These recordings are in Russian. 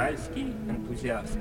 Уральский энтузиаст.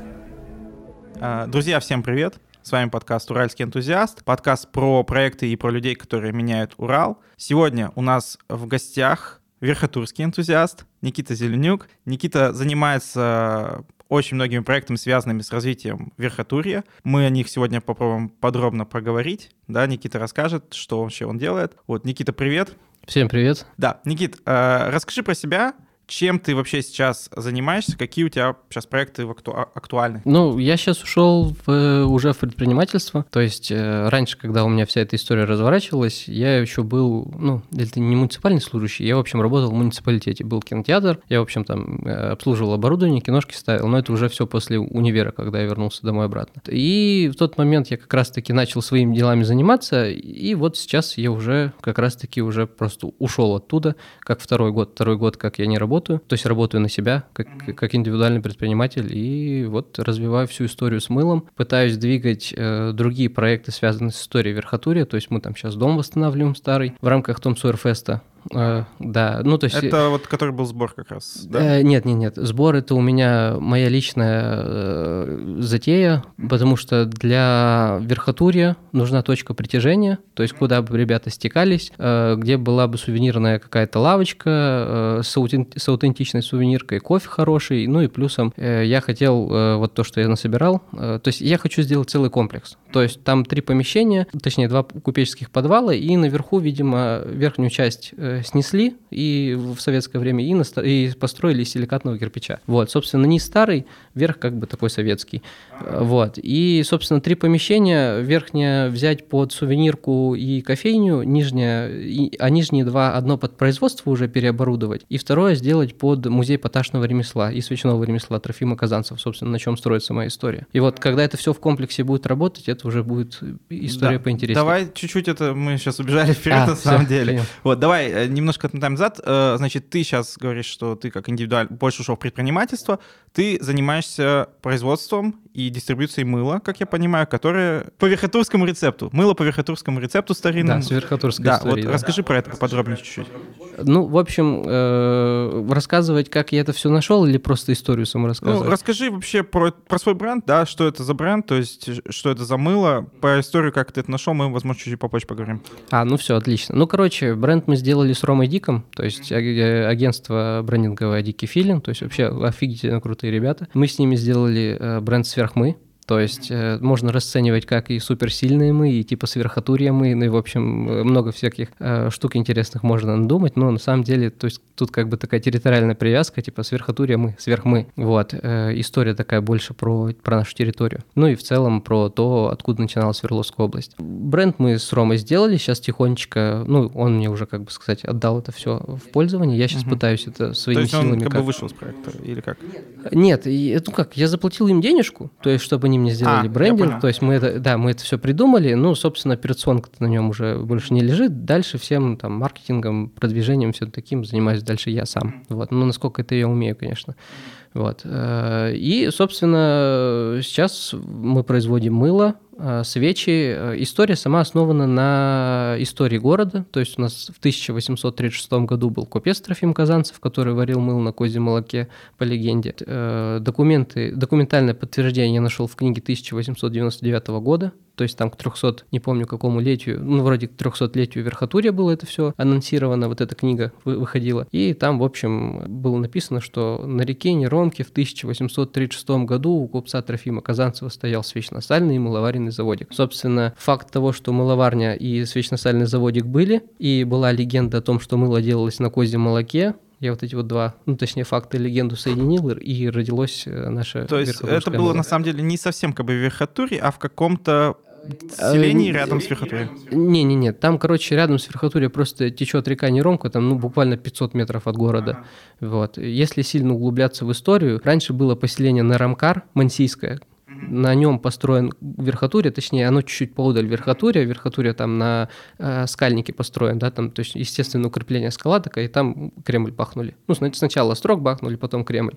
А, Друзья, всем привет! С вами подкаст «Уральский энтузиаст», подкаст про проекты и про людей, которые меняют Урал. Сегодня у нас в гостях верхотурский энтузиаст Никита Зеленюк. Никита занимается очень многими проектами, связанными с развитием верхотурья. Мы о них сегодня попробуем подробно проговорить. Да, Никита расскажет, что вообще он делает. Вот, Никита, привет. Всем привет. Да, Никит, э, расскажи про себя, чем ты вообще сейчас занимаешься, какие у тебя сейчас проекты акту- актуальны? Ну, я сейчас ушел в, уже в предпринимательство. То есть э, раньше, когда у меня вся эта история разворачивалась, я еще был, ну, это не муниципальный служащий, я, в общем, работал в муниципалитете. Был кинотеатр, я, в общем, там э, обслуживал оборудование, киношки ставил, но это уже все после универа, когда я вернулся домой обратно. И в тот момент я как раз-таки начал своими делами заниматься, и вот сейчас я уже как раз-таки уже просто ушел оттуда, как второй год. Второй год, как я не работаю, то есть работаю на себя, как, как индивидуальный предприниматель, и вот развиваю всю историю с мылом, пытаюсь двигать э, другие проекты, связанные с историей верхотурья, то есть мы там сейчас дом восстанавливаем старый в рамках Том Сойер Феста, Э, да, ну то есть... Это вот который был сбор как раз, да? Э, нет, нет, нет, сбор это у меня моя личная э, затея, потому что для верхотурья нужна точка притяжения, то есть куда бы ребята стекались, э, где была бы сувенирная какая-то лавочка э, с, аутен- с аутентичной сувениркой, кофе хороший, ну и плюсом э, я хотел э, вот то, что я насобирал, э, то есть я хочу сделать целый комплекс, то есть там три помещения, точнее два купеческих подвала, и наверху, видимо, верхнюю часть э, снесли и в советское время и, наста- и построили из силикатного кирпича. Вот, собственно, не старый, верх как бы такой советский. Вот, и, собственно, три помещения, верхнее взять под сувенирку и кофейню, нижнее, и- а нижние два, одно под производство уже переоборудовать, и второе сделать под музей поташного ремесла и свечного ремесла Трофима Казанцев, собственно, на чем строится моя история. И вот, когда это все в комплексе будет работать, это уже будет история Да. поинтереснее. Давай чуть-чуть это, мы сейчас убежали вперед А, на самом деле. понял. Вот, давай э, немножко отмотаем назад. Э, Значит, ты сейчас говоришь, что ты как индивидуаль больше ушел в предпринимательство, ты занимаешься производством и дистрибьюцией мыла, как я понимаю, которое по верхотурскому рецепту. Мыло по верхотурскому рецепту старинному. Да, с верхотурской Да, вот да. расскажи про это поподробнее чуть-чуть. Ну, в общем, э, рассказывать, как я это все нашел, или просто историю саму Ну, рассказывать? расскажи вообще про, про свой бренд, да, что это за бренд, то есть что это за мыло, про историю, как ты это нашел, мы, возможно, чуть-чуть попозже поговорим. А, ну все, отлично. Ну, короче, бренд мы сделали с Ромой Диком, то есть э, агентство брендинговое Дикий Филин, то есть вообще офигительно крутые ребята. Мы с ними сделали э, бренд «Сверхмы», то есть э, можно расценивать как и суперсильные мы, и типа сверхотурья мы, ну и, в общем, э, много всяких э, штук интересных можно надумать, но на самом деле, то есть тут как бы такая территориальная привязка, типа сверхотурья мы, сверхмы. Вот. Э, история такая больше про, про нашу территорию. Ну и в целом про то, откуда начиналась Свердловская область. Бренд мы с Ромой сделали, сейчас тихонечко, ну, он мне уже, как бы сказать, отдал это все в пользование, я сейчас Мгм. пытаюсь это своими то есть он силами как бы как- вышел с проекта, или как? нет, и, ну как, я заплатил им денежку, то есть, чтобы они мне сделали А, брендинг, то есть мы это, да, мы это все придумали, ну, собственно, операционка на нем уже больше не лежит, дальше всем там маркетингом, продвижением, все таким занимаюсь дальше я сам, вот, ну, насколько это я умею, конечно, вот, Э, и, собственно, сейчас мы производим мыло, свечи. Э, История сама основана на истории города. То есть у нас в 1836 году был купец Трофим Казанцев, который варил мыло на козьем молоке, по легенде. Э, Документы, документальное подтверждение я нашел в книге 1899 года. То есть там к 300, не помню какому летию, ну вроде к 300-летию Верхотурья было это все анонсировано, вот эта книга вы- выходила. И там, в общем, было написано, что на реке Неромке в 1836 году у купца Трофима Казанцева стоял свечно-сальный и мыловаренный заводик. Собственно, факт того, что мыловарня и свечно-сальный заводик были, и была легенда о том, что мыло делалось на козьем молоке, я вот эти вот два, ну точнее факты и легенду соединил, и родилось э, наше То есть это было мыло. на самом деле не совсем как бы в Верхотуре, а в каком-то селении Э, рядом с Верхотурьем. Не-не-не, там, короче, рядом с Верхотурье просто течет река Неромка, там, ну, буквально 500 метров от города. Вот. Если сильно углубляться в историю, раньше было поселение Нарамкар, Мансийское, на нем построен Верхотурье, точнее, оно чуть-чуть поудаль Верхотурья, Верхотурье там на э, скальнике построен, да, там, то есть, естественно, укрепление скала такая, и там Кремль бахнули. Ну, сна- сначала Строк бахнули, потом Кремль.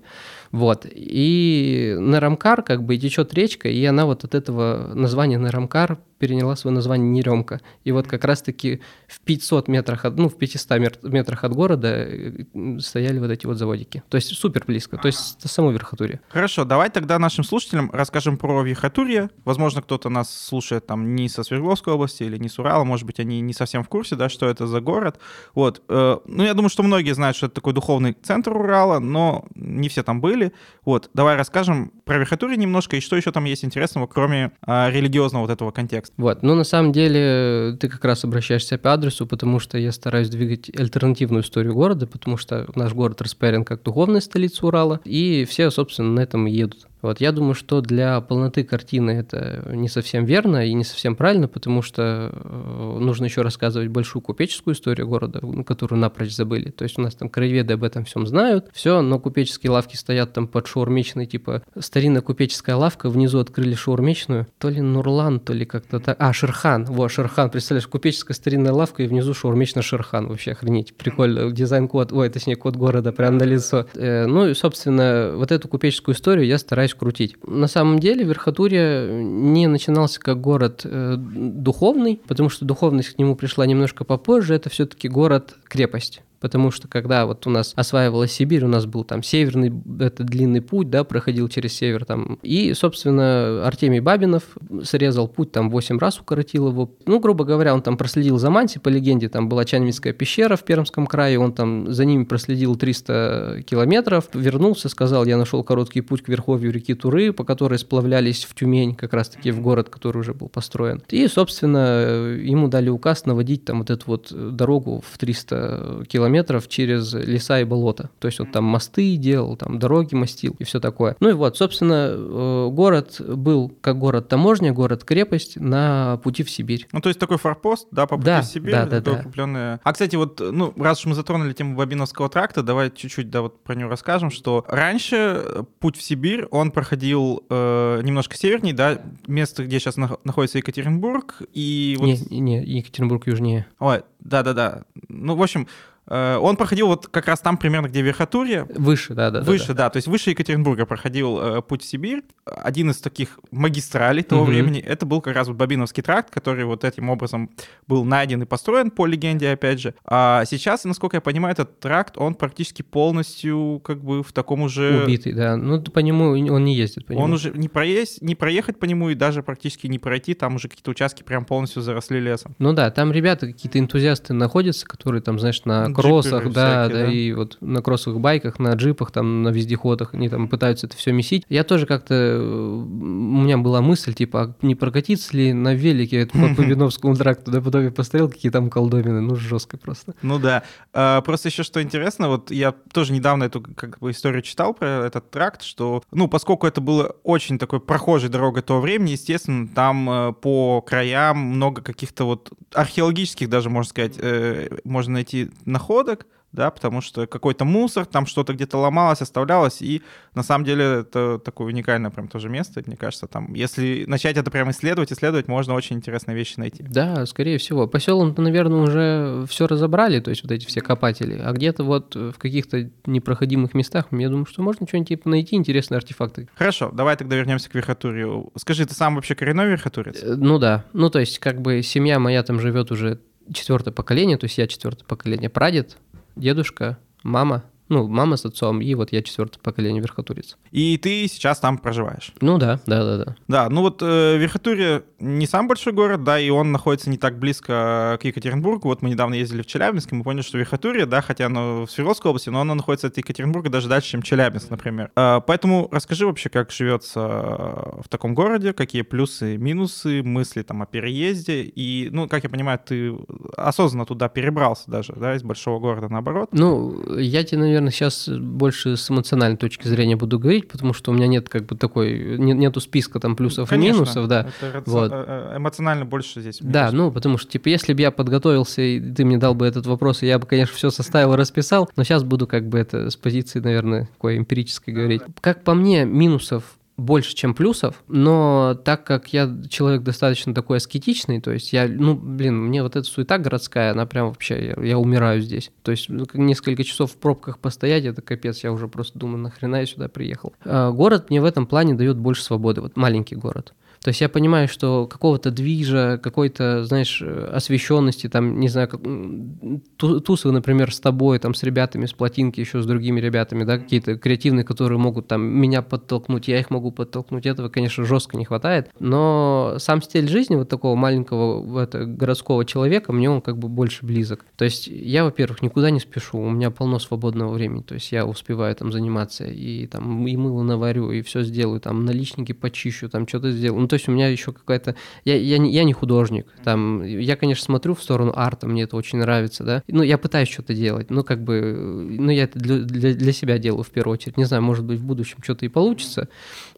Вот. И Нарамкар, как бы, течет речка, и она вот от этого названия Нарамкар переняла свое название Неремка. И вот как раз-таки в 500 метрах, от, ну, в 500 метрах от города э, стояли вот эти вот заводики. То есть супер близко, то есть это само Верхотурье. Хорошо, давай тогда нашим слушателям расскажем про Верхотурье. Возможно, кто-то нас слушает там не со Свердловской области или не с Урала, может быть, они не совсем в курсе, да, что это за город. Вот, э, ну, я думаю, что многие знают, что это такой духовный центр Урала, но не все там были. Вот, давай расскажем про Верхотурье немножко и что еще там есть интересного, кроме э, религиозного вот этого контекста. Вот, ну, на самом деле, ты как раз обращаешься по адресу, потому что я стараюсь двигать альтернативную историю города, потому что наш город распиарен как духовная столица Урала, и все, собственно, на этом едут. Вот я думаю, что для полноты картины это не совсем верно и не совсем правильно, потому что э, нужно еще рассказывать большую купеческую историю города, которую напрочь забыли. То есть у нас там краеведы об этом всем знают, все, но купеческие лавки стоят там под шаурмечной, типа старинная купеческая лавка, внизу открыли шаурмечную, то ли Нурлан, то ли как-то так. А, Шерхан, вот, Шерхан, представляешь, купеческая старинная лавка и внизу шаурмечная Шерхан, вообще охренеть, прикольно, дизайн-код, ой, точнее, код города прямо на лицо. Э, ну и, собственно, вот эту купеческую историю я стараюсь пытаюсь крутить. На самом деле Верхотурье не начинался как город э, духовный, потому что духовность к нему пришла немножко попозже. Это все-таки город-крепость потому что когда вот у нас осваивалась Сибирь, у нас был там северный, это длинный путь, да, проходил через север там, и, собственно, Артемий Бабинов срезал путь, там 8 раз укоротил его, ну, грубо говоря, он там проследил за Манси, по легенде, там была Чаневицкая пещера в Пермском крае, он там за ними проследил 300 километров, вернулся, сказал, я нашел короткий путь к верховью реки Туры, по которой сплавлялись в Тюмень, как раз-таки в город, который уже был построен. И, собственно, ему дали указ наводить там вот эту вот дорогу в 300 километров километров через леса и болота. То есть он там мосты делал, там дороги мастил и все такое. Ну и вот, собственно, э, город был как город-таможня, город-крепость на пути в Сибирь. Ну, то есть такой форпост, да, по пути да, в Сибирь, да, да, да. укрепленная. А, кстати, вот, ну, раз уж мы затронули тему Бабиновского тракта, давай чуть-чуть, да, вот про него расскажем, что раньше путь в Сибирь, он проходил э, немножко севернее, да, место, где сейчас находится Екатеринбург, и вот... Не, не, Екатеринбург южнее. Ой, да-да-да. Ну, в общем, Э, он проходил вот как раз там примерно, где Верхотурье. Выше, да, да. Выше, да, да. То есть выше Екатеринбурга проходил э, путь в Сибирь. Один из таких магистралей того угу. времени. Это был как раз вот Бабиновский тракт, который вот этим образом был найден и построен по легенде, опять же. А сейчас, насколько я понимаю, этот тракт, он практически полностью как бы в таком уже... Убитый, да. Ну, по нему он не ездит. По нему. Он уже не, проесть, не проехать по нему и даже практически не пройти. Там уже какие-то участки прям полностью заросли лесом. Ну да, там ребята, какие-то энтузиасты находятся, которые там, знаешь, на кроссах, да, всякие, да, да, и вот на кроссовых байках, на джипах, там, на вездеходах, они там пытаются это все месить. Я тоже как-то, у меня была мысль, типа, а не прокатиться ли на велике по Победновскому тракту, да, потом я посмотрел, какие там колдовины, ну, жестко просто. Ну да, а, просто еще что интересно, вот я тоже недавно эту как бы историю читал про этот тракт, что, ну, поскольку это было очень такой прохожей дорогой того времени, естественно, там э, по краям много каких-то вот археологических даже, можно сказать, э, можно найти находок, да, потому что какой-то мусор, там что-то где-то ломалось, оставлялось, и на самом деле это такое уникальное прям тоже место, мне кажется, там, если начать это прям исследовать, исследовать, можно очень интересные вещи найти. Да, скорее всего. По селам-то, наверное, уже все разобрали, то есть вот эти все копатели, а где-то вот в каких-то непроходимых местах, я думаю, что можно что-нибудь типа найти, интересные артефакты. Хорошо, давай тогда вернемся к верхотуре. Скажи, ты сам вообще коренной верхотурец? Э, ну да, ну то есть как бы семья моя там живет уже четвертое поколение, то есть я четвертое поколение прадед, дедушка, мама, ну, мама с отцом, и вот я четвертое поколение верхотурец. И ты сейчас там проживаешь? Ну да, да, да, да. Да, ну вот э, Верхотурье не самый большой город, да, и он находится не так близко к Екатеринбургу. Вот мы недавно ездили в Челябинск, и мы поняли, что Верхотурье, да, хотя оно в Свердловской области, но оно находится от Екатеринбурга даже дальше, чем Челябинск, например. Э, поэтому расскажи вообще, как живется в таком городе, какие плюсы, минусы, мысли там о переезде, и, ну, как я понимаю, ты осознанно туда перебрался даже, да, из большого города наоборот. Ну, я тебе, наверное, сейчас больше с эмоциональной точки зрения буду говорить, потому что у меня нет как бы такой, нет, нету списка там плюсов Конечно, и минусов, да. Это вот. Э, э, эмоционально больше здесь. Да, ну, потому что, типа, если бы я подготовился, и ты мне дал бы этот вопрос, я бы, конечно, все составил и расписал, но сейчас буду как бы это с позиции, наверное, такой эмпирической говорить. Как по мне, минусов больше, чем плюсов, но так как я человек достаточно такой аскетичный, то есть я, ну, блин, мне вот эта суета городская, она прям вообще, я, я умираю здесь. То есть ну, несколько часов в пробках постоять, это капец, я уже просто думаю, нахрена я сюда приехал. А, город мне в этом плане дает больше свободы, вот маленький город. То есть я понимаю, что какого-то движа, какой-то, знаешь, освещенности, там, не знаю, как, тусы, например, с тобой, там, с ребятами, с плотинки, еще с другими ребятами, да, какие-то креативные, которые могут там меня подтолкнуть, я их могу подтолкнуть, этого, конечно, жестко не хватает, но сам стиль жизни вот такого маленького это, городского человека, мне он как бы больше близок. То есть я, во-первых, никуда не спешу, у меня полно свободного времени, то есть я успеваю там заниматься и там и мыло наварю, и все сделаю, там наличники почищу, там что-то сделаю. Ну, то есть у меня еще какая-то... Я, я, не, я не художник, там, я, конечно, смотрю в сторону арта, мне это очень нравится, да, ну, я пытаюсь что-то делать, ну, как бы, ну, я это для, для, для себя делаю в первую очередь, не знаю, может быть, в будущем что-то и получится,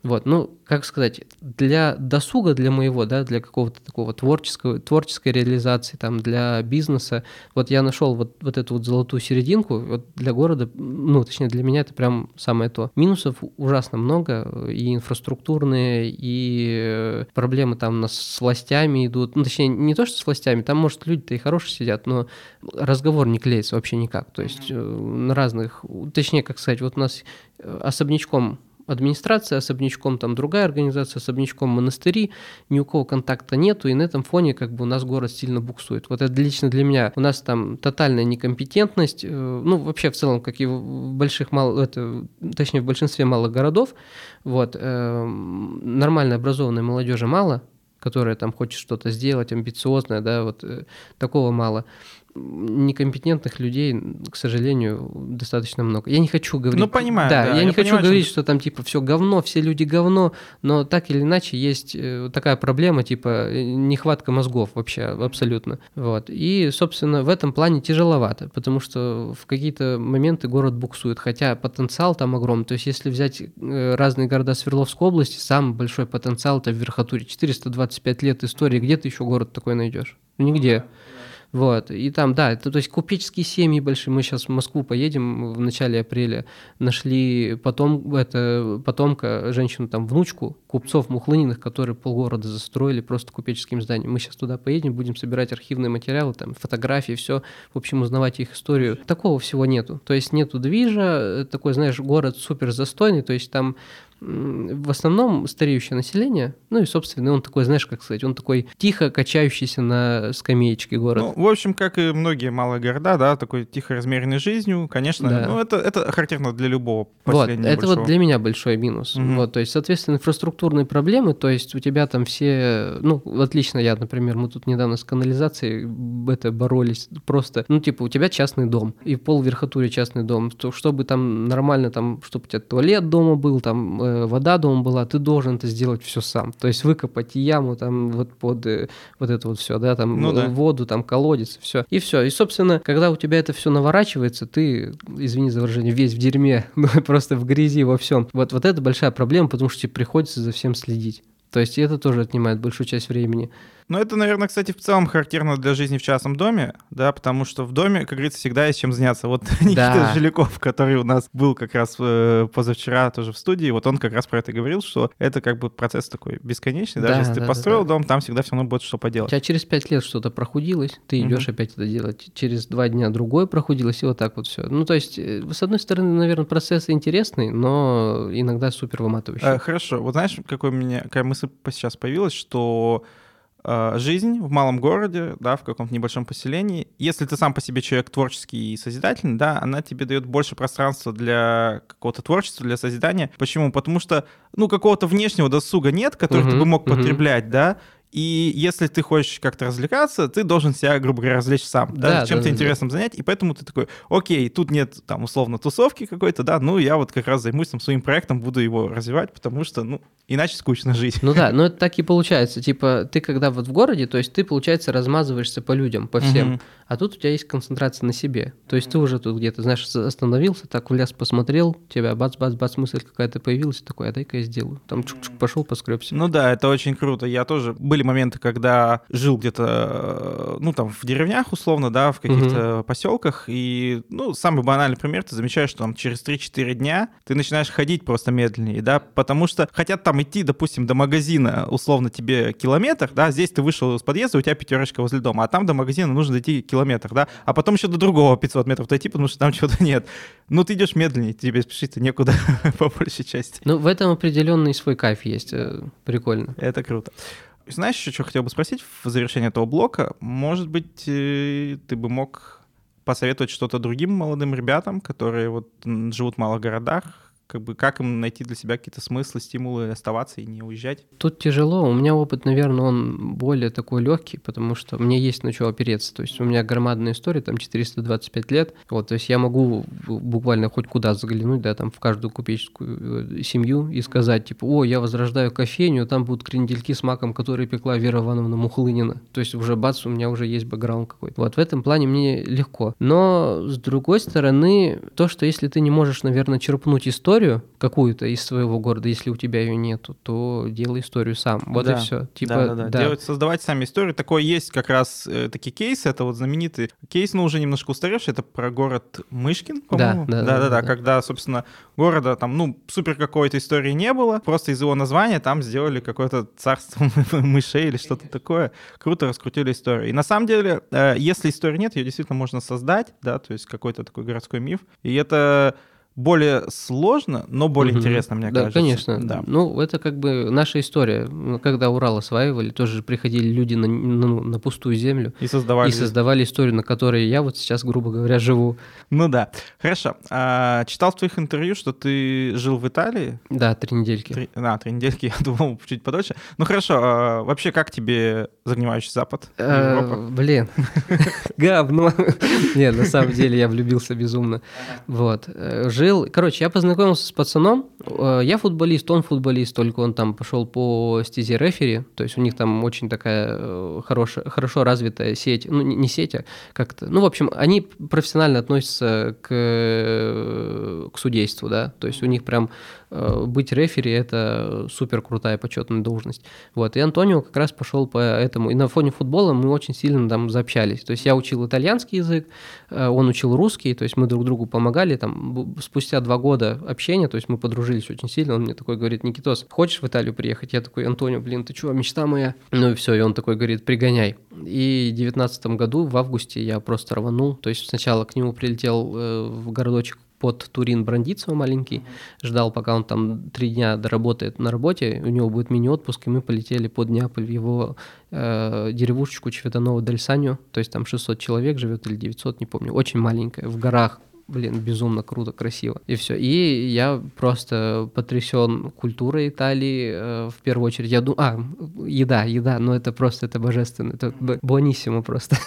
вот, ну, как сказать, для досуга, для моего, да, для какого-то такого творческого, творческой реализации, там, для бизнеса, вот я нашел вот, вот эту вот золотую серединку, вот для города, ну, точнее, для меня это прям самое то. Минусов ужасно много, и инфраструктурные, и проблемы там нас с властями идут, ну, точнее, не то, что с властями, там, может, люди-то и хорошие сидят, но разговор не клеится вообще никак, то есть э, на разных, точнее, как сказать, вот у нас особнячком администрация особнячком, там другая организация особнячком, монастыри, ни у кого контакта нету, и на этом фоне как бы у нас город сильно буксует. Вот это лично для меня. У нас там тотальная некомпетентность, э, ну вообще в целом, как и в больших, мало, это, точнее в большинстве малых городов, вот, э, нормально образованной молодежи мало, которая там хочет что-то сделать, амбициозная, да, вот э, такого мало некомпетентных людей, к сожалению, достаточно много. Я не хочу говорить... Ну, понимаю, да. да я, я не хочу понимаю, говорить, что... там, типа, все говно, все люди говно, но так или иначе есть э, такая проблема, типа, э, нехватка мозгов вообще абсолютно. Вот. И, собственно, в этом плане тяжеловато, потому что в какие-то моменты город буксует, хотя потенциал там огромный. То есть, если взять э, разные города Свердловской области, самый большой потенциал это в Верхотуре. 425 лет истории, где ты еще город такой найдешь? Нигде. Вот, и там, да, это, то есть купеческие семьи большие, мы сейчас в Москву поедем в начале апреля, нашли потом, это, потомка, женщину, там, внучку купцов Мухлыниных, которые полгорода застроили просто купеческим зданием. Мы сейчас туда поедем, будем собирать архивные материалы, там, фотографии, все, в общем, узнавать их историю. Такого всего нету, то есть нету движа, такой, знаешь, город супер застойный, то есть там в основном стареющее население, ну и, собственно, он такой, знаешь, как сказать, он такой тихо качающийся на скамеечке город. Ну, в общем, как и многие малые города, да, такой тихо размеренной жизнью, конечно, да. ну, это, это характерно для любого поселения Вот, это большого. вот для меня большой минус. Угу. Вот, то есть, соответственно, инфраструктурные проблемы, то есть у тебя там все, ну, отлично я, например, мы тут недавно с канализацией это боролись, просто, ну, типа, у тебя частный дом, и пол верхотуре частный дом, то, чтобы там нормально, там, чтобы у тебя туалет дома был, там, э, вода дома была, ты должен это сделать все сам. То есть выкопать яму там вот под э, вот это вот все, да, там ну, да. воду, там колодец, все. И все. И, собственно, когда у тебя это все наворачивается, ты, извини за выражение, весь в дерьме, ну, просто в грязи во всем. Вот, вот это большая проблема, потому что тебе приходится за всем следить. То есть это тоже отнимает большую часть времени. Ну, это, наверное, кстати, в целом характерно для жизни в частном доме, да, потому что в доме, как говорится, всегда есть чем заняться. Вот Никита да. Жиляков, который у нас был как раз э, позавчера тоже в студии, вот он как раз про это говорил, что это как бы процесс такой бесконечный. Даже да, если да, ты построил да, дом, там всегда все равно будет что поделать. У тебя через пять лет что-то прохудилось, ты идешь угу. опять это делать. Через два дня другое прохудилось, и вот так вот все. Ну, то есть, э, с одной стороны, наверное, процесс интересный, но иногда супер выматывающий. А, хорошо. Вот знаешь, какой у меня, какая мысль сейчас появилась, что Э, жизнь в малом городе, да, в каком-то небольшом поселении, если ты сам по себе человек творческий и созидательный, да, она тебе дает больше пространства для какого-то творчества, для созидания. Почему? Потому что, ну, какого-то внешнего досуга нет, который uh-huh, ты бы мог uh-huh. потреблять, да, и если ты хочешь как-то развлекаться, ты должен себя, грубо говоря, развлечь сам, да, да чем-то да, интересным да. занять, и поэтому ты такой, окей, тут нет там условно тусовки какой-то, да, ну я вот как раз займусь там своим проектом, буду его развивать, потому что, ну, иначе скучно жить. Ну да, но это так и получается, типа ты когда вот в городе, то есть ты, получается, размазываешься по людям, по всем, угу. а тут у тебя есть концентрация на себе, то есть ты уже тут где-то, знаешь, остановился, так в лес посмотрел, тебя бац-бац-бац, мысль какая-то появилась, такой, а дай-ка я сделаю, там чук-чук пошел, поскребся. Ну да, это очень круто, я тоже, были моменты, когда жил где-то, ну, там, в деревнях, условно, да, в каких-то угу. поселках, и, ну, самый банальный пример, ты замечаешь, что там через 3-4 дня ты начинаешь ходить просто медленнее, да, потому что хотят там идти, допустим, до магазина, условно, тебе километр, да, здесь ты вышел из подъезда, у тебя пятерочка возле дома, а там до магазина нужно дойти километр, да, а потом еще до другого 500 метров дойти, потому что там чего-то нет. Ну, ты идешь медленнее, тебе спешить некуда по большей части. Ну, в этом определенный свой кайф есть, э, прикольно. Это круто. Знаешь, еще что хотел бы спросить в завершении этого блока? Может быть, э, ты бы мог посоветовать что-то другим молодым ребятам, которые вот живут в малых городах, как бы как им найти для себя какие-то смыслы, стимулы оставаться и не уезжать? Тут тяжело. У меня опыт, наверное, он более такой легкий, потому что мне есть на что опереться. То есть у меня громадная история, там 425 лет. Вот, то есть я могу буквально хоть куда заглянуть, да, там в каждую купеческую э, семью и сказать, типа, о, я возрождаю кофейню, там будут крендельки с маком, которые пекла Вера Ивановна Мухлынина. То есть уже бац, у меня уже есть бэкграунд какой-то. Вот в этом плане мне легко. Но с другой стороны, то, что если ты не можешь, наверное, черпнуть историю, историю какую-то из своего города, если у тебя ее нету, то делай историю сам. Вот да. и все. Типа, да, да, да. да. Делать, создавать сами историю. Такое есть как раз э, такие кейсы. Это вот знаменитый кейс, но уже немножко устаревший. Это про город Мышкин, по-моему. Да, да, да, да, да, да. Когда, собственно, города там, ну, супер какой-то истории не было. Просто из его названия там сделали какое-то царство мышей или что-то такое. Круто раскрутили историю. И на самом деле, э, если истории нет, ее действительно можно создать, да, то есть какой-то такой городской миф. И это более сложно, но более угу. интересно, мне да, кажется. Конечно. Да, Ну, это как бы наша история. Когда Урал осваивали, тоже приходили люди на, ну, на пустую землю. И создавали. И создавали историю, на которой я вот сейчас, грубо говоря, живу. Ну да. Хорошо. А, читал в твоих интервью, что ты жил в Италии? Да, три недельки. Три, а, три недельки, я думал, чуть подольше. Ну хорошо. А, вообще, как тебе загнивающий Запад? А, блин. Говно. Нет, на самом деле я влюбился безумно. Вот. Жил жил. Короче, я познакомился с пацаном. Э, я футболист, он футболист, только он там пошел по стезе рефери. То есть у них там очень такая э, хорошая, хорошо развитая сеть. Ну, не сеть, а как-то. Ну, в общем, они профессионально относятся к, э, к судейству, да. То есть у них прям быть рефери – это супер крутая почетная должность. Вот. И Антонио как раз пошел по этому. И на фоне футбола мы очень сильно там заобщались. То есть я учил итальянский язык, он учил русский, то есть мы друг другу помогали. Там спустя два года общения, то есть мы подружились очень сильно, он мне такой говорит, Никитос, хочешь в Италию приехать? Я такой, Антонио, блин, ты чё, мечта моя? Ну и все, и он такой говорит, пригоняй. И в девятнадцатом году, в августе, я просто рванул, то есть сначала к нему прилетел э, в городочек под Турин Брандицево маленький, ждал, пока он там три дня доработает на работе, у него будет мини-отпуск, и мы полетели под Неаполь в его э, деревушечку Чветаново Дель Саню, то есть там 600 человек живет или 900, не помню, очень маленькая, в горах, блин, безумно круто, красиво. И все. И я просто потрясен культурой Италии. Э, в первую очередь, я думаю, а, еда, еда, но это просто, это божественно. Это бониссимо просто.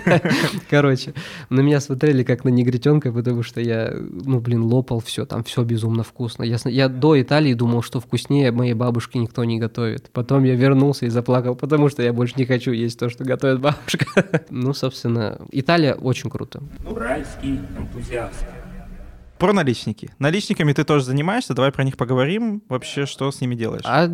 Короче, на меня смотрели как на негритенка, потому что я, ну, блин, лопал все, там все безумно вкусно. Я, я до Италии думал, что вкуснее моей бабушки никто не готовит. Потом я вернулся и заплакал, потому что я больше не хочу есть то, что готовит бабушка. Ну, собственно, Италия очень круто. Уральский энтузиазм энтузиаст. Про наличники. Наличниками ты тоже занимаешься, давай про них поговорим. Вообще, что с ними делаешь? А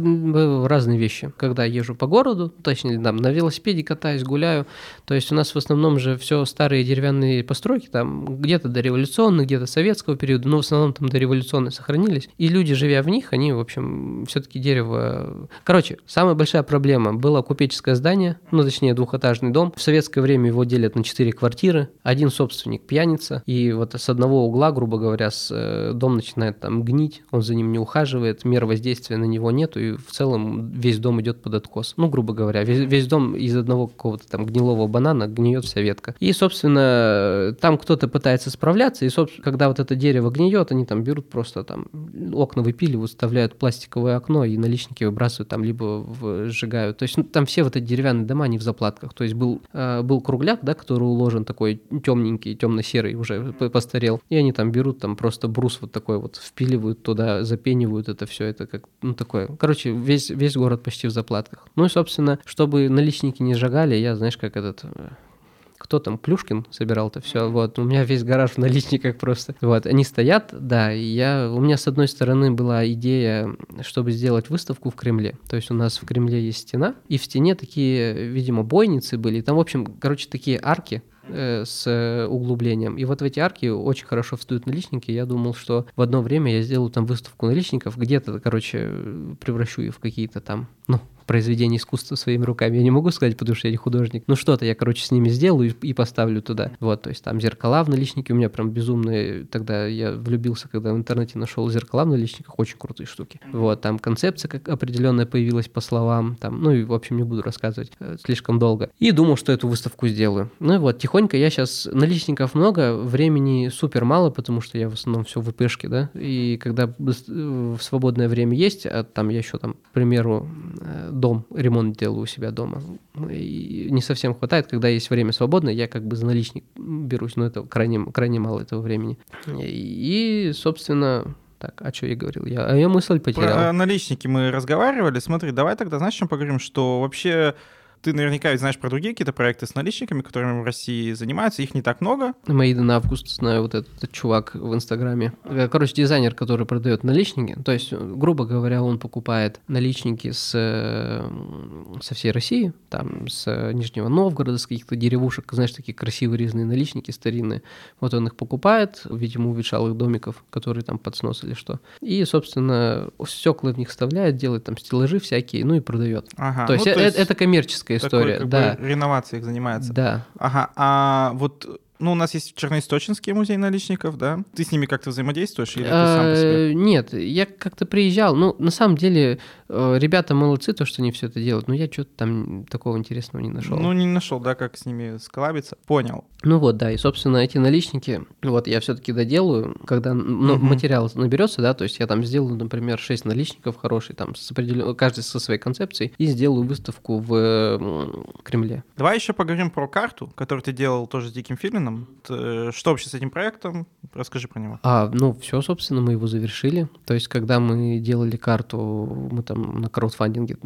разные вещи. Когда езжу по городу, точнее, там, на велосипеде катаюсь, гуляю. То есть у нас в основном же все старые деревянные постройки, там где-то дореволюционные, где-то советского периода, но в основном там дореволюционные сохранились. И люди, живя в них, они, в общем, все-таки дерево... Короче, самая большая проблема было купеческое здание, ну, точнее, двухэтажный дом. В советское время его делят на четыре квартиры. Один собственник пьяница, и вот с одного угла, грубо говоря, говоря, с, э, дом начинает там гнить, он за ним не ухаживает, мер воздействия на него нету, и в целом весь дом идет под откос. Ну, грубо говоря, весь, весь дом из одного какого-то там гнилого банана гниет вся ветка. И, собственно, там кто-то пытается справляться, и, собственно, когда вот это дерево гниет, они там берут просто там окна выпиливают, вставляют пластиковое окно, и наличники выбрасывают там, либо сжигают. То есть ну, там все вот эти деревянные дома, они в заплатках. То есть был, э, был кругляк, да, который уложен такой темненький, темно-серый, уже постарел, и они там берут там просто брус вот такой вот впиливают туда, запенивают это все, это как, ну, такое. Короче, весь, весь город почти в заплатках. Ну и, собственно, чтобы наличники не сжигали, я, знаешь, как этот, кто там, Плюшкин собирал это все, вот, у меня весь гараж в наличниках просто, вот, они стоят, да, и я, у меня с одной стороны была идея, чтобы сделать выставку в Кремле, то есть у нас в Кремле есть стена, и в стене такие, видимо, бойницы были, там, в общем, короче, такие арки, э, с углублением. И вот в эти арки очень хорошо встают наличники. Я думал, что в одно время я сделаю там выставку наличников, где-то, короче, превращу их в какие-то там, ну, произведение искусства своими руками. Я не могу сказать, потому что я не художник. Ну что-то я, короче, с ними сделаю и, и поставлю туда. Вот, то есть там зеркала в наличнике у меня прям безумные. Тогда я влюбился, когда в интернете нашел зеркала в наличниках, очень крутые штуки. Вот, там концепция как определенная появилась по словам, там, ну и, в общем, не буду рассказывать э, слишком долго. И думал, что эту выставку сделаю. Ну и вот, тихонько я сейчас, наличников много, времени супер мало, потому что я в основном все в ИПшке, да, и когда э, в свободное время есть, а там я еще там, к примеру, дом, ремонт делаю у себя дома. И не совсем хватает, когда есть время свободное, я как бы за наличник берусь, но это крайне, крайне мало этого времени. И, собственно, так, а что я говорил? Я, а я мысль потерял. Про наличники мы разговаривали. Смотри, давай тогда, знаешь, чем поговорим, что вообще ты наверняка ведь знаешь про другие какие-то проекты с наличниками, которыми в России занимаются, их не так много. In Август, знаю вот этот, этот чувак в Инстаграме. Э, короче, дизайнер, который продает наличники, то есть, грубо говоря, он покупает наличники с, э, со всей России, там, с Нижнего Новгорода, с каких-то деревушек, знаешь, такие красивые резные наличники старинные. Вот он их покупает, видимо, увечал их домиков, которые там под снос или что. И, собственно, стекла в них вставляет, делает там стеллажи всякие, ну и продает. Ага, то, есть, ну, это, это коммерческая классическая история, такой, да. Бы, реновацией занимается. Да. Ага, а вот ну, у нас есть Черноисточинский музей наличников, да? Ты с ними как-то взаимодействуешь или ты сам по себе? Э, нет, я как-то приезжал. Ну, на самом деле, э, ребята молодцы, то, что они все это делают, но я что-то там такого интересного не нашел. Ну, не нашел, да, как с ними сколабиться. Понял. Ну вот, да, и, собственно, эти наличники, вот я все-таки доделаю, когда ну, угу. материал наберется, да, то есть я там сделаю, например, 6 наличников хороший, там, с определен... каждый со своей концепцией, и сделаю выставку в Кремле. Давай еще поговорим про карту, которую ты делал тоже с Диким Филином. Э, что вообще с этим проектом? Расскажи про него. А, ну, все, собственно, мы его завершили. То есть, когда мы делали карту, мы там на краудфандинге,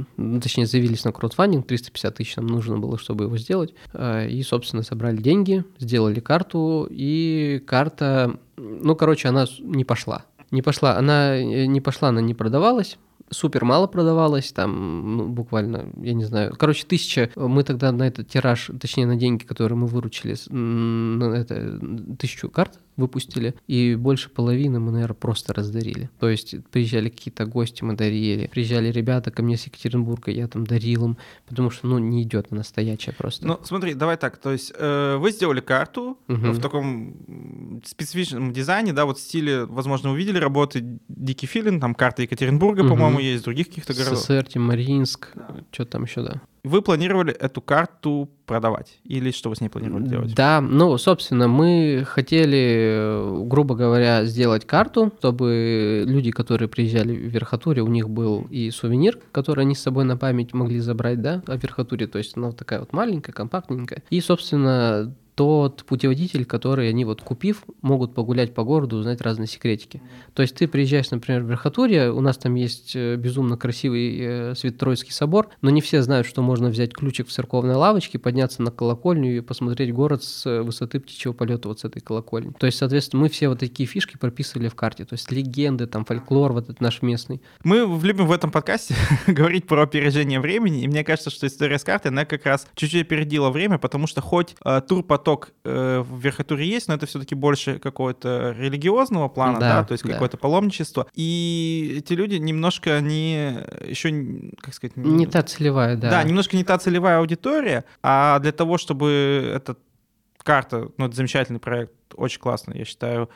точнее, заявились на краудфандинг, 350 тысяч нам нужно было, чтобы его сделать. А, и, собственно, собрали деньги, сделали карту, и карта, ну, короче, она не пошла. Не пошла, она э, не пошла, она не продавалась, супер мало продавалась, там, ну, буквально, я не знаю, короче, тысяча, мы тогда на этот тираж, точнее, на деньги, которые мы выручили, на это, тысячу карт выпустили, и больше половины мы, наверное, просто раздарили. То есть приезжали какие-то гости, мы дарили, приезжали ребята ко мне с Екатеринбурга, я там дарил им, потому что, ну, не идет на настоящее просто. Ну, смотри, давай так, то есть э, вы сделали карту угу. в таком специфичном дизайне, да, вот в стиле, возможно, увидели работы Дикий Филин, там карта Екатеринбурга, угу. по-моему, есть, других каких-то городов. СССР, Тимаринск, да. что там еще, да. Вы планировали эту карту продавать? Или что вы с ней планировали делать? Да, ну, собственно, мы хотели, грубо говоря, сделать карту, чтобы люди, которые приезжали в Верхотуре, у них был и сувенир, который они с собой на память могли забрать, да, о Верхотуре, то есть она вот такая вот маленькая, компактненькая. И, собственно, тот путеводитель, который они вот купив, могут погулять по городу, узнать разные секретики. То есть ты приезжаешь, например, в Верхотурье, у нас там есть э, безумно красивый э, Свято-Троицкий собор, но не все знают, что можно взять ключик в церковной лавочке, подняться на колокольню и посмотреть город с э, высоты птичьего полета вот с этой колокольни. То есть, соответственно, мы все вот такие фишки прописывали в карте, то есть легенды, там фольклор вот этот наш местный. Мы любим в этом подкасте говорить про опережение времени, и мне кажется, что история с картой, она как раз чуть-чуть опередила время, потому что хоть э, тур по поток э, в верхотуре есть, но это все-таки больше какого-то религиозного плана, да, да то есть да. какое-то паломничество. И эти люди немножко, они еще, как сказать... Не, не та целевая, да. Да, немножко не та целевая аудитория, а для того, чтобы эта карта, ну, это замечательный проект, очень классный, я считаю,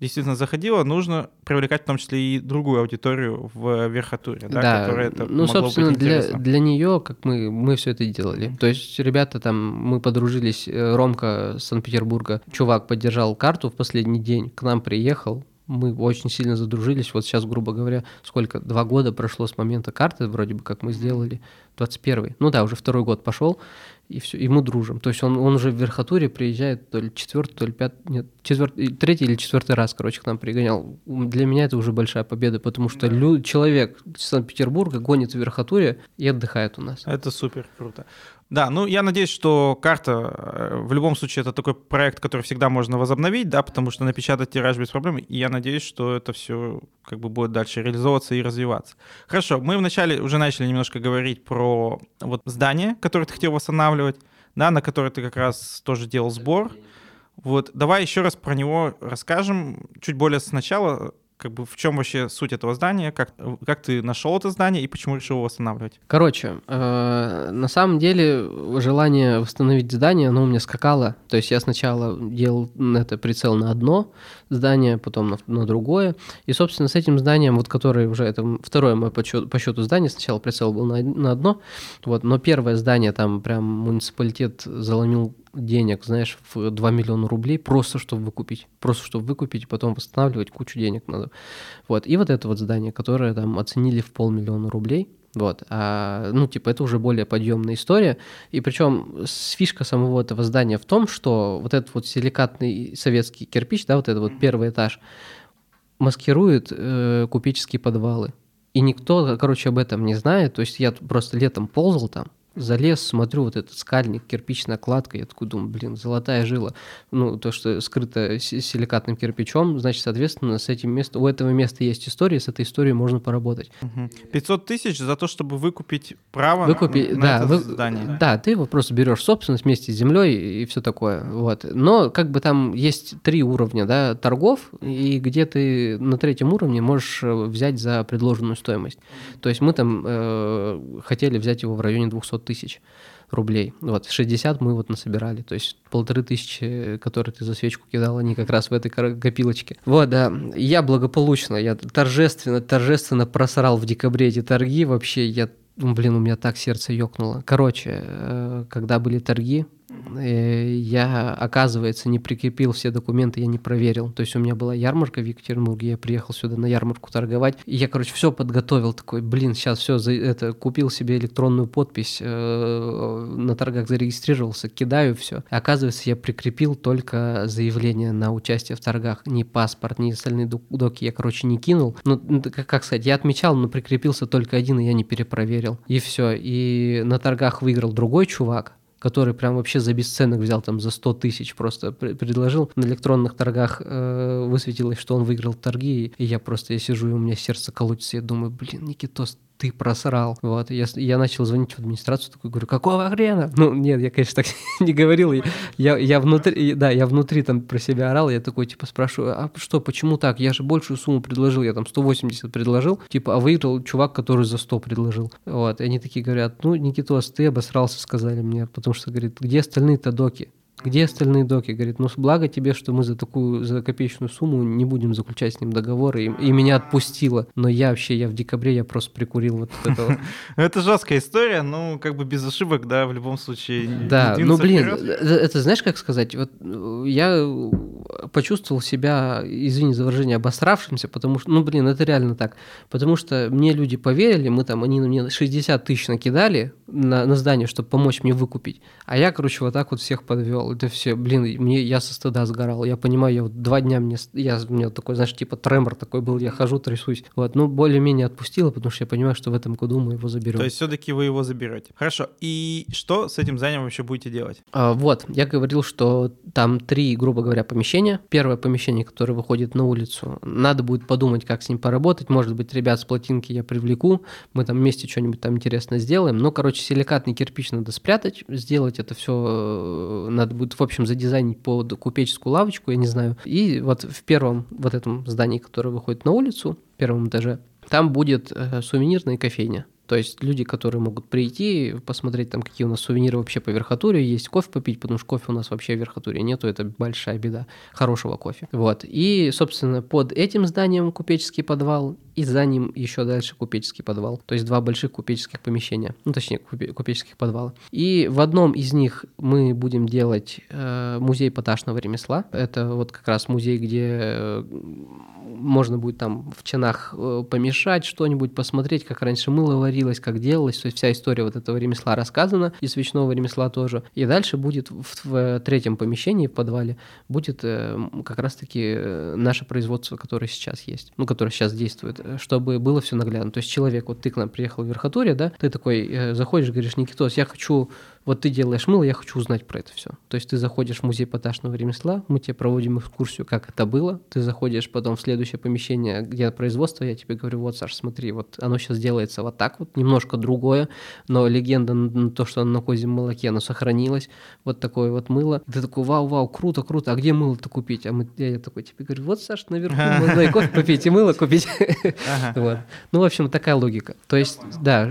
действительно заходила, нужно привлекать в том числе и другую аудиторию в верхотуре, да, да которая это ну, собственно, для, для нее, как мы, мы все это делали. То есть ребята там, мы подружились, э, Ромка Санкт-Петербурга, чувак поддержал карту в последний день, к нам приехал, мы очень сильно задружились. Вот сейчас, грубо говоря, сколько, два года прошло с момента карты, вроде бы, как мы сделали, 21-й. Ну да, уже второй год пошел, и все, и мы дружим. То есть он, он уже в Верхотуре приезжает то ли четвертый, то ли пятый, нет, четвертый, третий или четвертый раз, короче, к нам пригонял. Для меня это уже большая победа, потому что да. лю, человек из Санкт-Петербурга гонит в Верхотуре и отдыхает у нас. Это супер круто. Да, ну я надеюсь, что карта э, в любом случае это такой проект, который всегда можно возобновить, да, потому что напечатать тираж без проблем, и я надеюсь, что это все как бы будет дальше реализовываться и развиваться. Хорошо, мы вначале уже начали немножко говорить про вот здание, которое ты хотел восстанавливать, да, на которое ты как раз тоже делал сбор. Вот, давай еще раз про него расскажем, чуть более сначала, как бы в чем вообще суть этого здания, как, как ты нашел это здание и почему решил его восстанавливать? Короче, э, на самом деле желание восстановить здание, оно у меня скакало. То есть я сначала делал это прицел на одно здание, потом на, на другое. И, собственно, с этим зданием, вот которое уже это второе мое по счету, по счету здание, сначала прицел был на, на одно, вот, но первое здание там прям муниципалитет заломил денег, знаешь, в 2 миллиона рублей, просто чтобы выкупить. Просто чтобы выкупить, потом восстанавливать, кучу денег надо. Вот. И вот это вот здание, которое там оценили в полмиллиона рублей, вот, а, ну, типа, это уже более подъемная история. И причем фишка самого этого здания в том, что вот этот вот силикатный советский кирпич, да, вот этот вот первый этаж, маскирует э, купеческие подвалы. И никто, короче, об этом не знает. То есть я просто летом ползал там, залез, смотрю, вот этот скальник, кирпичная кладка, я такой думаю, блин, золотая жила. Ну, то, что скрыто силикатным кирпичом, значит, соответственно, с этим местом, у этого места есть история, с этой историей можно поработать. 500 тысяч за то, чтобы выкупить право Выкупи, на, да, это вы, здание. Да, ты его просто берешь собственность вместе с землей и все такое. Вот. Но как бы там есть три уровня да, торгов, и где ты на третьем уровне можешь э, взять за предложенную стоимость. То есть мы там э, хотели взять его в районе 200 тысяч рублей. Вот, 60 мы вот насобирали, то есть полторы тысячи, которые ты за свечку кидал, они как раз в этой копилочке. Вот, да, я благополучно, я торжественно, торжественно просрал в декабре эти торги, вообще я, блин, у меня так сердце ёкнуло. Короче, э, когда были торги, я, оказывается, не прикрепил все документы, я не проверил. То есть у меня была ярмарка в Екатеринбурге, я приехал сюда на ярмарку торговать. И я, короче, все подготовил, такой, блин, сейчас все, за это, купил себе электронную подпись, э, на торгах зарегистрировался, кидаю все. Оказывается, я прикрепил только заявление на участие в торгах, ни паспорт, ни остальные доки я, короче, не кинул. Ну, как сказать, я отмечал, но прикрепился только один, и я не перепроверил. И все. И на торгах выиграл другой чувак, который прям вообще за бесценок взял там за 100 тысяч просто предложил. На электронных торгах э, высветилось, что он выиграл торги, и я просто я сижу, и у меня сердце колотится, я думаю, блин, Никитос, ты просрал. Вот, я, я начал звонить в администрацию, такой говорю, какого хрена? Ну, нет, я, конечно, так не говорил. Я, я внутри, да, я внутри там про себя орал, я такой, типа, спрашиваю, а что, почему так? Я же большую сумму предложил, я там 180 предложил, типа, а выиграл чувак, который за 100 предложил. Вот, и они такие говорят, ну, Никитос, ты обосрался, сказали мне, потому что, говорит, где остальные-то доки? Где остальные доки? Говорит, ну благо тебе, что мы за такую, за копеечную сумму не будем заключать с ним договор, и, и меня отпустило. Но я вообще, я в декабре, я просто прикурил вот этого. Это жесткая история, ну, как бы без ошибок, да, в любом случае. Да, ну, блин, это знаешь, как сказать, вот я почувствовал себя, извини за выражение, обосравшимся, потому что, ну, блин, это реально так. Потому что мне люди поверили, мы там, они мне 60 тысяч накидали на, на здание, чтобы помочь мне выкупить. А я, короче, вот так вот всех подвел это все, блин, мне, я со стыда сгорал. Я понимаю, я вот два дня мне, я, у меня такой, знаешь, типа тремор такой был, я хожу, трясусь. Вот, ну, более-менее отпустила, потому что я понимаю, что в этом году мы его заберем. То есть все-таки вы его заберете. Хорошо. И что с этим зданием вообще будете делать? А, вот, я говорил, что там три, грубо говоря, помещения. Первое помещение, которое выходит на улицу, надо будет подумать, как с ним поработать. Может быть, ребят с плотинки я привлеку, мы там вместе что-нибудь там интересно сделаем. Но, короче, силикатный кирпич надо спрятать, сделать это все э, надо будет, в общем, задизайнить под купеческую лавочку, я не знаю. И вот в первом вот этом здании, которое выходит на улицу, первом этаже, там будет э, сувенирная кофейня. То есть люди, которые могут прийти, посмотреть там, какие у нас сувениры вообще по верхотуре, есть кофе попить, потому что кофе у нас вообще в верхотуре нету, это большая беда хорошего кофе. Вот. И, собственно, под этим зданием купеческий подвал, и за ним еще дальше купеческий подвал. То есть два больших купеческих помещения, ну, точнее, купеческих подвала. И в одном из них мы будем делать э, музей поташного ремесла. Это вот как раз музей, где э, можно будет там в чинах э, помешать что-нибудь, посмотреть, как раньше мыло варилось, как делалось, то есть вся история вот этого ремесла рассказана, и свечного ремесла тоже. И дальше будет в, в третьем помещении, в подвале, будет э, как раз-таки э, наше производство, которое сейчас есть, ну, которое сейчас действует, чтобы было все наглядно. То есть человек, вот ты к нам приехал в Верхотуре, да, ты такой заходишь, говоришь, Никитос, я хочу Вот ты делаешь мыло, я хочу узнать про это все. То есть ты заходишь в музей поташного ремесла, мы тебе проводим экскурсию, как это было. Ты заходишь потом в следующее помещение, где производство, я тебе говорю, вот, Саш, смотри, вот оно сейчас делается вот так вот, немножко другое, но легенда на то, что оно на козьем молоке, оно сохранилось. Вот такое вот мыло. Ты такой, вау-вау, круто, круто, а где мыло-то купить? А мы, я такой тебе говорю, вот, Саш, наверху можно и кофе попить, и мыло купить. Вот. Ну, в общем, такая логика. То есть, да,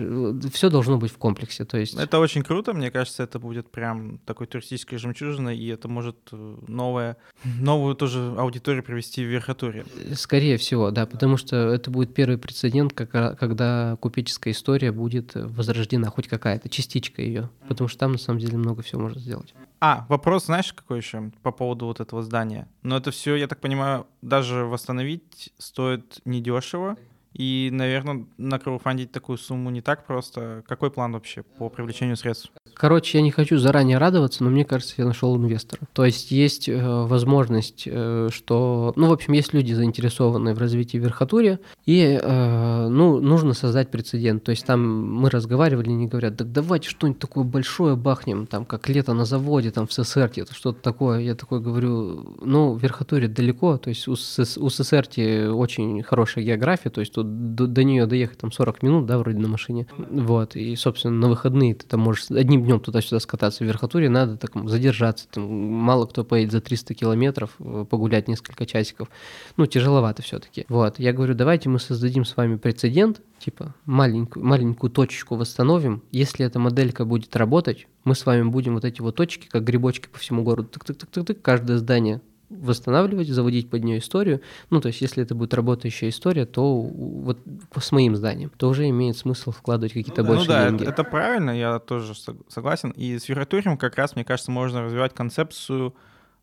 все должно быть в комплексе. То есть... Это очень круто, мне кажется, это будет прям такой туристической жемчужиной, и это может э, новое, новую тоже аудиторию привести в верхотуре. Скорее всего, да, потому что это будет первый прецедент, когда купеческая история будет возрождена, хоть какая-то частичка ее, потому что там на самом деле много всего можно сделать. А, вопрос, знаешь, какой еще по поводу вот этого здания? Но это все, я так понимаю, даже восстановить стоит недешево. И, наверное, на крауфандить такую сумму не так просто. Какой план вообще по привлечению средств? Короче, я не хочу заранее радоваться, но мне кажется, я нашел инвестора. То есть есть э, возможность, э, что, ну, в общем, есть люди заинтересованные в развитии верхотурья, и, э, ну, нужно создать прецедент. То есть там мы разговаривали, они говорят, так давайте что-нибудь такое большое бахнем, там, как лето на заводе, там, в СССР, это что-то такое. Я такой говорю, ну, верхотурье далеко, то есть у, у СССР очень хорошая география, то есть тут до, до нее доехать там 40 минут, да, вроде на машине. Вот, и, собственно, на выходные ты там можешь одним днем туда-сюда скататься. В верхотуре надо так задержаться. Там, мало кто поедет за 300 километров, э, погулять несколько часиков. Ну, тяжеловато все-таки. Вот, я говорю, давайте мы создадим с вами прецедент, типа маленькую, маленькую точечку восстановим. Если эта моделька будет работать, мы с вами будем вот эти вот точки, как грибочки по всему городу, тык-тык-тык-тык, каждое здание восстанавливать, заводить под нее историю. Ну, то есть, если это будет работающая история, то вот с моим зданием, то уже имеет смысл вкладывать какие-то ну, больше ну, да, деньги. Это, это правильно, я тоже согласен. И с Верхотурьем как раз, мне кажется, можно развивать концепцию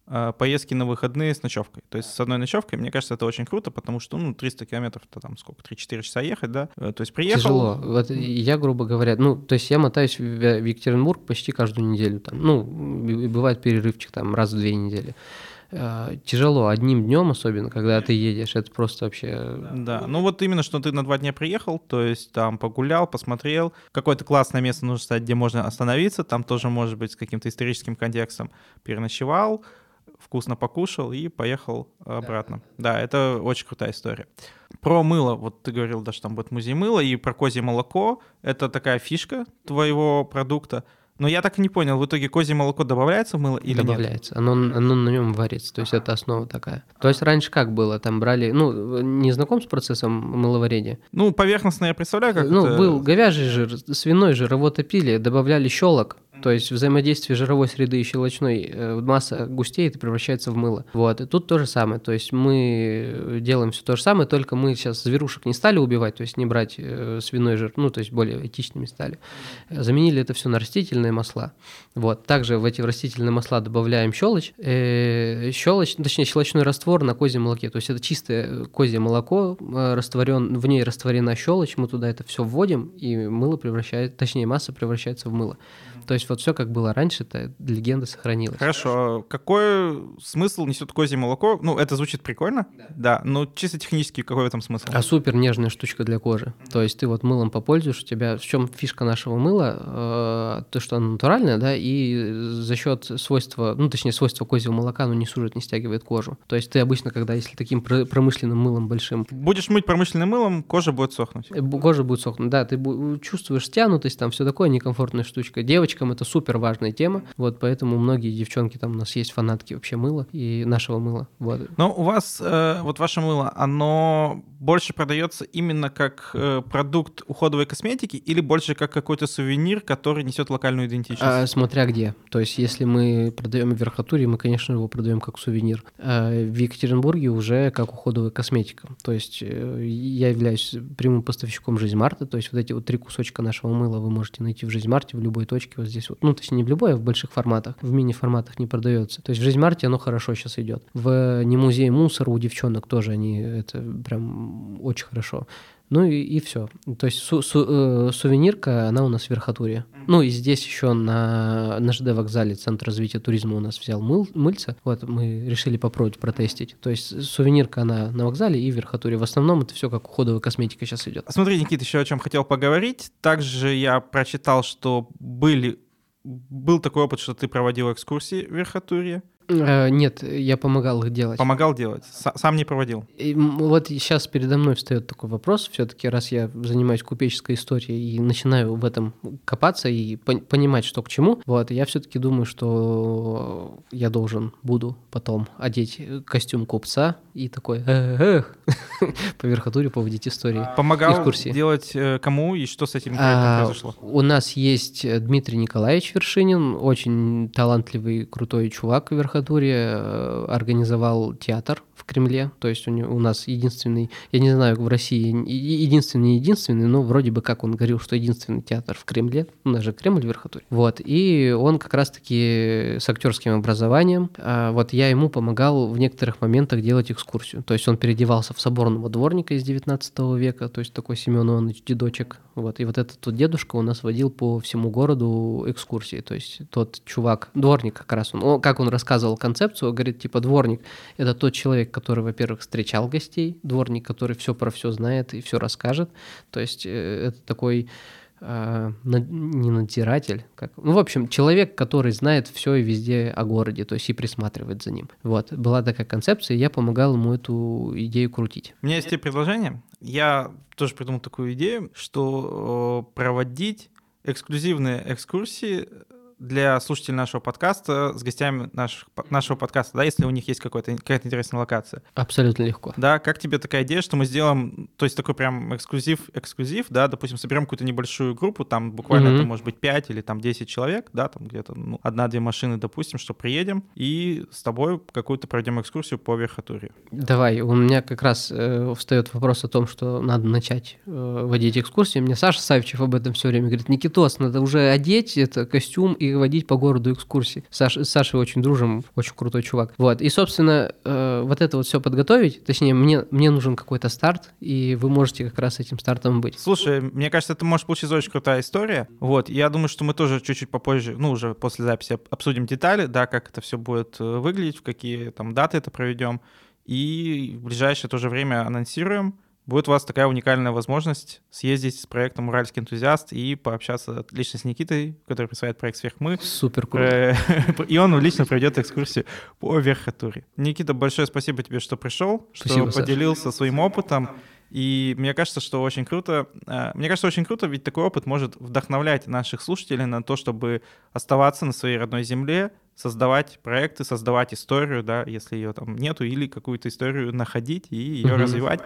э, поездки на выходные с ночевкой. То есть с одной ночевкой, мне кажется, это очень круто, потому что, ну, 300 километров, это там сколько, 3-4 часа ехать, да? Э, то есть приехал... Тяжело. Вот я, грубо говоря, ну, то есть я мотаюсь в Екатеринбург почти каждую неделю, там, ну, бывает перерывчик там раз в две недели. Э, тяжело одним днем, особенно когда ты едешь, это просто вообще... Да, ну вот именно, что ты на два дня приехал, то есть там погулял, посмотрел, какое-то классное место нужно стать, где можно остановиться, там тоже может быть с каким-то историческим контекстом переночевал, вкусно покушал и поехал обратно. Да. да, это очень крутая история. Про мыло, вот ты говорил, да, что там будет музей мыла, и про козье молоко, это такая фишка твоего продукта — но я так и не понял, в итоге козье молоко добавляется в мыло или добавляется. нет? Добавляется, оно, оно на нем варится, то есть это основа такая. То есть раньше как было, там брали, ну, не знаком с процессом мыловарения? Ну, поверхностно я представляю, как Ну, это... был говяжий жир, свиной жир, его топили, добавляли щелок, то есть взаимодействие жировой среды и щелочной э, масса густеет и превращается в мыло. Вот. И тут то же самое. То есть мы делаем все то же самое, только мы сейчас зверушек не стали убивать, то есть не брать э, свиной жир, ну, то есть более этичными стали. Заменили это все на растительные масла. Вот. Также в эти растительные масла добавляем щелочь, э, щелочь, точнее, щелочной раствор на козьем молоке. То есть это чистое козье молоко, э, растворен, в ней растворена щелочь, мы туда это все вводим, и мыло превращается, точнее, масса превращается в мыло. То есть вот все как было раньше, то легенда сохранилась. Хорошо. Какой смысл несет козье молоко? Ну, это звучит прикольно, да, да но чисто технически какой в этом смысл? А супер нежная штучка для кожи. То есть ты вот мылом попользуешь, у тебя в чем фишка нашего мыла? Э, то, что оно натуральное, да, и за счет свойства, ну, точнее, свойства козьего молока, оно не сужит, не стягивает кожу. То есть ты обычно, когда если таким промышленным мылом большим... Будешь мыть промышленным мылом, кожа будет сохнуть. Э, кожа будет сохнуть, да, ты чувствуешь стянутость, там все такое, некомфортная штучка. Девочкам это супер важная тема, вот поэтому многие девчонки, там у нас есть фанатки вообще мыла и нашего мыла. Вот. Но у вас, э, вот ваше мыло, оно больше продается именно как э, продукт уходовой косметики или больше как какой-то сувенир, который несет локальную идентичность? А, смотря где. То есть если мы продаем в верхотуре, мы, конечно, его продаем как сувенир. А в Екатеринбурге уже как уходовая косметика. То есть э, я являюсь прямым поставщиком Жизмарта, то есть вот эти вот три кусочка нашего мыла вы можете найти в Жизмарте в любой точке вот здесь вот. Ну, точнее, не в любой, а в больших форматах. В мини-форматах не продается. То есть в Жизмарте оно хорошо сейчас идет. В не музей мусора у девчонок тоже они это прям очень хорошо. Ну и, и все. То есть су, су, э, сувенирка, она у нас в Верхотуре. Mm-hmm. Ну и здесь еще на, на ЖД вокзале Центр развития туризма у нас взял мыл, мыльца. Вот мы решили попробовать протестить. То есть сувенирка, она на вокзале и в Верхотуре. В основном это все как уходовая косметика сейчас идет. Смотри, Никита, еще о чем хотел поговорить. Также я прочитал, что были был такой опыт, что ты проводил экскурсии в Верхотурье? Э, нет, я помогал их делать. Помогал делать, сам не проводил. И вот сейчас передо мной встает такой вопрос, все-таки раз я занимаюсь купеческой историей и начинаю в этом копаться и понимать, что к чему, вот, я все-таки думаю, что я должен буду потом одеть костюм купца и такой по верхотуре поводить истории. Помогал экскурсии. делать э, кому и что с этим а, произошло? У нас есть Дмитрий Николаевич Вершинин, очень талантливый, крутой чувак в верхотуре, э, организовал театр в Кремле, то есть у, него, у нас единственный, я не знаю, в России единственный, единственный, но вроде бы как он говорил, что единственный театр в Кремле, у нас же Кремль в верхотуре. Вот, и он как раз-таки с актерским образованием, а вот я ему помогал в некоторых моментах делать экскурсию, то есть он переодевался в соборного дворника из 19 века, то есть такой Семен Иванович дедочек, вот, и вот этот тот дедушка у нас водил по всему городу экскурсии, то есть тот чувак, дворник как раз, он, как он рассказывал концепцию, говорит, типа, дворник — это тот человек, который, во-первых, встречал гостей, дворник, который все про все знает и все расскажет, то есть э, это такой э, не надзиратель, как, ну, в общем, человек, который знает все и везде о городе, то есть и присматривает за ним. Вот, была такая концепция, и я помогал ему эту идею крутить. У меня есть тебе предложение. Я тоже придумал такую идею, что э, проводить эксклюзивные экскурсии для слушателей нашего подкаста с гостями наших, нашего подкаста, да, если у них есть какая-то какая-то интересная локация. Абсолютно легко. Да, как тебе такая идея, что мы сделаем, то есть такой прям эксклюзив, эксклюзив, да, допустим, соберем какую-то небольшую группу, там буквально mm-hmm. это может быть 5 или там 10 человек, да, там где-то ну, одна-две машины, допустим, что приедем, и с тобой какую-то проведем экскурсию по Верхотуре. Давай, у меня как раз э, встает вопрос о том, что надо начать э, водить экскурсии. Мне Саша Савичев об этом все время говорит, Никитос, надо уже одеть это костюм и водить по городу экскурсии. Саш, с Сашей очень дружим, очень крутой чувак. Вот, и, собственно, э, вот это вот все подготовить, точнее, мне, мне нужен какой-то старт, и вы можете как раз этим стартом быть. Слушай, мне кажется, это может получиться очень крутая история. Вот, я думаю, что мы тоже чуть-чуть попозже, ну, уже после записи обсудим детали, да, как это все будет э, выглядеть, в какие там даты это проведем. И в ближайшее тоже время анонсируем будет у вас такая уникальная возможность съездить с проектом «Уральский энтузиаст» и пообщаться лично с Никитой, который представляет проект «Сверхмы». Супер круто. И он лично проведет экскурсию по Верхотуре. Никита, большое спасибо тебе, что пришел, что поделился своим опытом. И мне кажется, что очень круто. Э, мне кажется, очень круто, ведь такой опыт может вдохновлять наших слушателей на то, чтобы оставаться на своей родной земле, создавать проекты, создавать историю, да, если ее там нету, или какую-то историю находить и ее mm-hmm. развивать.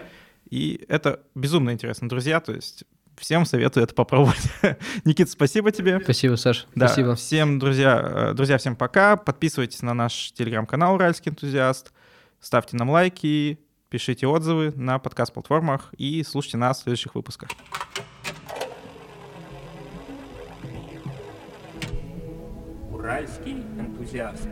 И это безумно интересно, друзья. То есть всем советую это попробовать. Никит, спасибо тебе. Спасибо, Саш. Да, спасибо. Всем, друзья, э, друзья, всем пока. Подписывайтесь на наш телеграм-канал «Уральский энтузиаст». Ставьте нам лайки, пишите отзывы на подкаст-платформах и слушайте нас в следующих выпусках. Уральский энтузиаст.